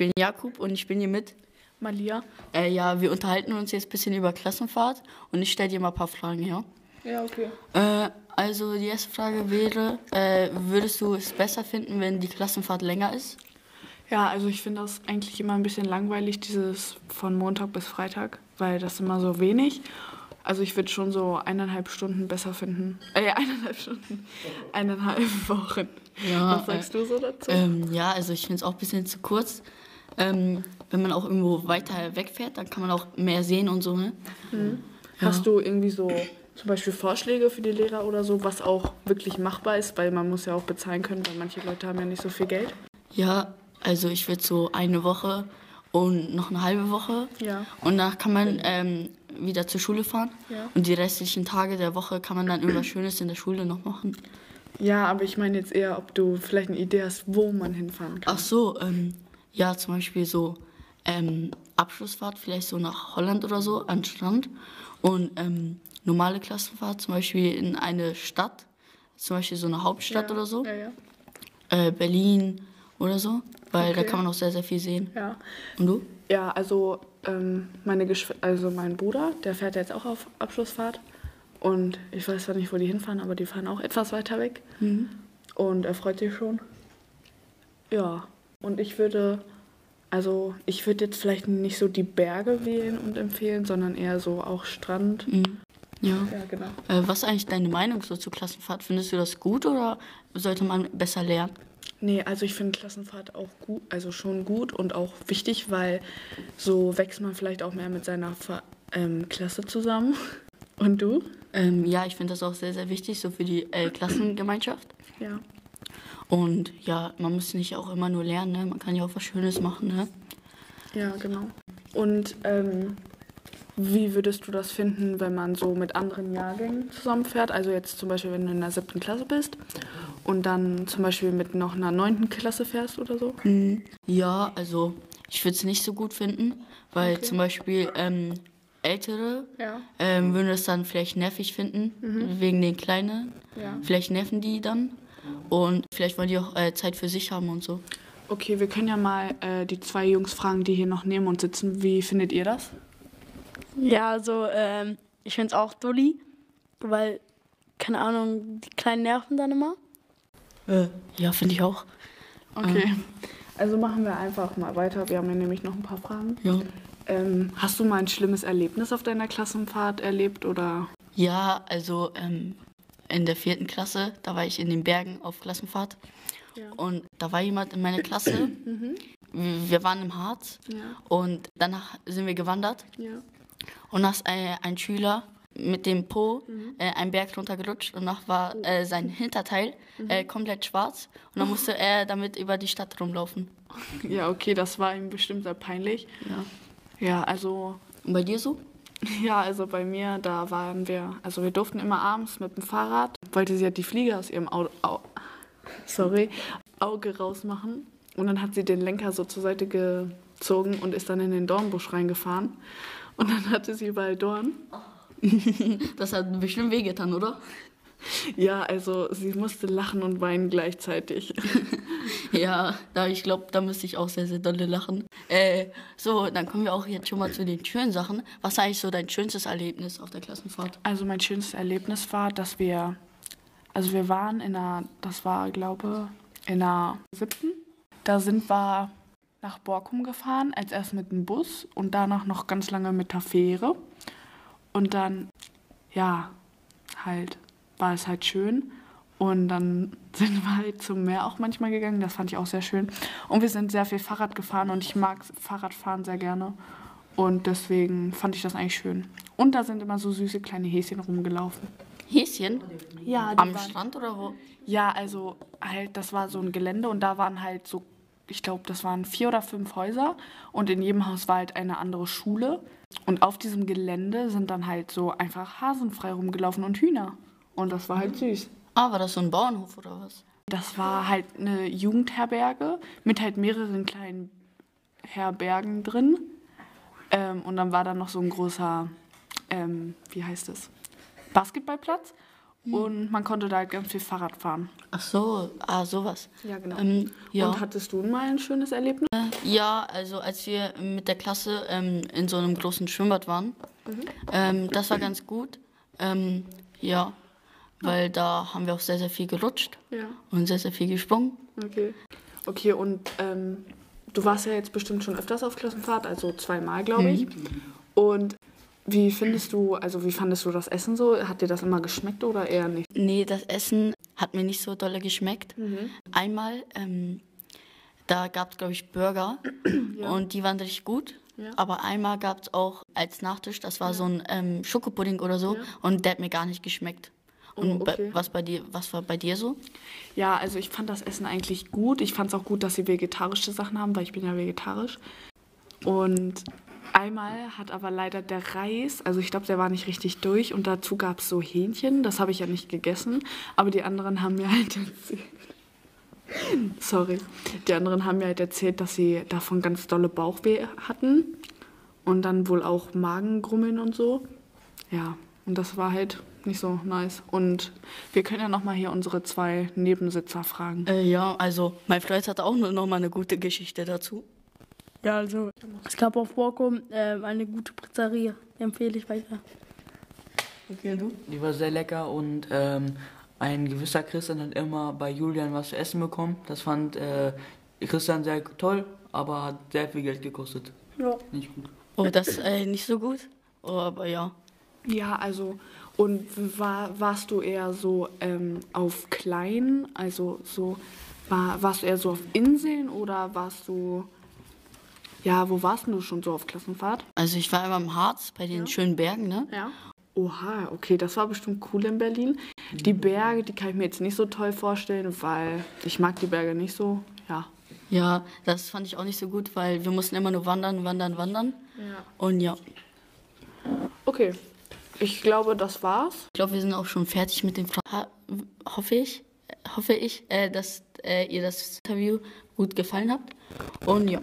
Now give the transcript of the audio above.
bin Jakub und ich bin hier mit. Malia. Äh, ja, wir unterhalten uns jetzt ein bisschen über Klassenfahrt und ich stelle dir mal ein paar Fragen, ja? Ja, okay. Äh, also die erste Frage wäre, äh, würdest du es besser finden, wenn die Klassenfahrt länger ist? Ja, also ich finde das eigentlich immer ein bisschen langweilig, dieses von Montag bis Freitag, weil das immer so wenig. Also ich würde schon so eineinhalb Stunden besser finden. Äh, eineinhalb Stunden. Eineinhalb Wochen. Ja, Was sagst du so dazu? Ähm, ja, also ich finde es auch ein bisschen zu kurz. Ähm, wenn man auch irgendwo weiter wegfährt, dann kann man auch mehr sehen und so, ne? Hast du irgendwie so zum Beispiel Vorschläge für die Lehrer oder so, was auch wirklich machbar ist? Weil man muss ja auch bezahlen können, weil manche Leute haben ja nicht so viel Geld. Ja, also ich würde so eine Woche und noch eine halbe Woche. Ja. Und danach kann man ähm, wieder zur Schule fahren. Ja. Und die restlichen Tage der Woche kann man dann irgendwas Schönes in der Schule noch machen. Ja, aber ich meine jetzt eher, ob du vielleicht eine Idee hast, wo man hinfahren kann. Ach so, ähm, ja, zum Beispiel so ähm, Abschlussfahrt, vielleicht so nach Holland oder so, an den Strand. Und ähm, normale Klassenfahrt, zum Beispiel in eine Stadt, zum Beispiel so eine Hauptstadt ja. oder so, Ja, ja. äh, Berlin oder so, weil da Okay. kann man auch sehr, sehr viel sehen. ja. Und du? Ja, also, ähm, meine Geschw also mein Bruder, der fährt jetzt auch auf Abschlussfahrt. Und ich weiß zwar nicht, wo die hinfahren, aber die fahren auch etwas weiter weg. Und er freut sich schon. Ja, und ich würde, also ich würde jetzt vielleicht nicht so die Berge wählen und empfehlen, sondern eher so auch Strand. Ja. Ja, genau. Äh, was ist eigentlich deine Meinung so zur Klassenfahrt? Findest du das gut oder sollte man besser lernen? Nee, also ich finde Klassenfahrt auch gut, also schon gut und auch wichtig, weil so wächst man vielleicht auch mehr mit seiner Ver ähm, Klasse zusammen. Und du? Ähm, ja, ich finde das auch sehr, sehr wichtig, so für die äh, Klassengemeinschaft. Ja. Und ja, man muss nicht auch immer nur lernen, ne? man kann ja auch was Schönes machen. Ne? Ja, genau. Und ähm, wie würdest du das finden, wenn man so mit anderen Jahrgängen zusammenfährt? Also jetzt zum Beispiel, wenn du in der siebten Klasse bist und dann zum Beispiel mit noch einer neunten Klasse fährst oder so? Ja, also ich würde es nicht so gut finden, weil Okay. zum Beispiel ähm, Ältere Ja. ähm, würden es dann vielleicht nervig finden, wegen den Kleinen. Ja. Vielleicht nerven die dann und vielleicht wollen die auch äh, Zeit für sich haben und so. Okay, wir können ja mal äh, die zwei Jungs fragen, die hier noch neben uns sitzen. Wie findet ihr das? Ja, also ähm, ich finde es auch dulli, weil, keine Ahnung, die kleinen nerven dann immer. Äh, ja, finde ich auch. Okay. Also machen wir einfach mal weiter. Wir haben ja nämlich noch ein paar Fragen. Ja. Ähm, hast du mal ein schlimmes Erlebnis auf deiner Klassenfahrt erlebt oder? Ja, also ähm, in der vierten Klasse, da war ich in den Bergen auf Klassenfahrt. Ja. Und da war jemand in meiner Klasse. Wir wir waren im Harz Ja. und danach sind wir gewandert. Ja. Und da ist ein, Schüler mit dem Po äh, einen Berg runtergerutscht und danach war äh, sein Hinterteil äh, komplett schwarz. Und dann musste er damit über die Stadt rumlaufen. Ja, okay, das war ihm bestimmt sehr peinlich. Ja. Ja, also Und bei dir so? Ja, also bei mir, da waren wir, also wir durften immer abends mit dem Fahrrad, wollte sie halt die Fliege aus ihrem Au Au sorry, Auge rausmachen. Und dann hat sie den Lenker so zur Seite gezogen und ist dann in den Dornbusch reingefahren. Und dann hatte sie überall Dorn. Das hat bestimmt wehgetan, oder? Ja, also sie musste lachen und weinen gleichzeitig. Ja, da ich glaube, da müsste ich auch sehr, sehr dolle lachen. Äh, so, dann kommen wir auch jetzt schon mal zu den schönen Sachen. Was war eigentlich so dein schönstes Erlebnis auf der Klassenfahrt? Also mein schönstes Erlebnis war, dass wir, also wir waren in einer, das war glaube in einer siebten, da sind wir nach Borkum gefahren, als erst mit dem Bus und danach noch ganz lange mit der Fähre. Und dann, ja, halt, war es halt schön. Und dann sind wir halt zum Meer auch manchmal gegangen, das fand ich auch sehr schön. Und wir sind sehr viel Fahrrad gefahren und ich mag Fahrradfahren sehr gerne. Und deswegen fand ich das eigentlich schön. Und da sind immer so süße kleine Häschen rumgelaufen. Häschen? Ja, Am Strand oder wo? Ja, also halt, das war so ein Gelände und da waren halt so, ich glaube, das waren vier oder fünf Häuser und in jedem Haus war halt eine andere Schule. Und auf diesem Gelände sind dann halt so einfach Hasen frei rumgelaufen und Hühner. Und das war halt süß. Ah, war das so ein Bauernhof oder was? Das war halt eine Jugendherberge mit halt mehreren kleinen Herbergen drin. Ähm, und dann war da noch so ein großer, ähm, wie heißt es, Basketballplatz. und man konnte da ganz viel Fahrrad fahren. Ach so, ah, sowas. Ja, genau. Ähm, ja. Und hattest du mal ein schönes Erlebnis? Ja, also als wir mit der Klasse ähm, in so einem großen Schwimmbad waren, ähm, das war ganz gut. Ähm, ja, weil da haben wir auch sehr, sehr viel gerutscht Ja. und sehr, sehr viel gesprungen. Okay. Okay, und ähm, du warst ja jetzt bestimmt schon öfters auf Klassenfahrt, also zweimal, glaube ich. Und wie findest du, also wie fandest du das Essen so? Hat dir das immer geschmeckt oder eher nicht? Nee, das Essen hat mir nicht so dolle geschmeckt. Einmal, ähm, da gab es, glaube ich, Burger und die waren richtig gut. Ja. Aber einmal gab es auch als Nachtisch, das war so ein ähm, Schokopudding oder so Ja. und der hat mir gar nicht geschmeckt. Und Oh, bei, okay. was, bei dir, was war bei dir so? Ja, also ich fand das Essen eigentlich gut. Ich fand es auch gut, dass sie vegetarische Sachen haben, weil ich bin ja vegetarisch. Und einmal hat aber leider der Reis, also ich glaube, der war nicht richtig durch und dazu gab es so Hähnchen. Das habe ich ja nicht gegessen, aber die anderen haben mir halt erzählt. Sorry. Die anderen haben mir halt erzählt, dass sie davon ganz dolle Bauchweh hatten und dann wohl auch Magengrummeln und so. Ja, und das war halt nicht so nice. Und wir können ja nochmal hier unsere zwei Nebensitzer fragen. Äh, ja, also mein Freund hatte auch noch mal eine gute Geschichte dazu. Ja, also es gab auf Borkum ähm, eine gute Pizzeria. Die empfehle ich weiter. Okay, du? Die war sehr lecker und ähm, ein gewisser Christian hat immer bei Julian was zu essen bekommen. Das fand äh, Christian sehr toll, aber hat sehr viel Geld gekostet. Ja. Nicht gut. Oh, das ist äh, nicht so gut. Oh, aber ja. Ja, also, und war, warst du eher so ähm, auf klein, also so, war, warst du eher so auf Inseln oder warst du, ja, wo warst du schon so auf Klassenfahrt? Also ich war immer im Harz bei den schönen Bergen, ne? Ja. Oha, okay, das war bestimmt cool in Berlin. Die Berge, die kann ich mir jetzt nicht so toll vorstellen, weil ich mag die Berge nicht so, ja. Ja, das fand ich auch nicht so gut, weil wir mussten immer nur wandern, wandern, wandern. Ja. Und ja, Okay, ich glaube, das war's. ich glaube, wir sind auch schon fertig mit dem Fragen. Hoffe ich, hoffe ich, äh, dass äh, ihr das Interview gut gefallen habt. Und ja.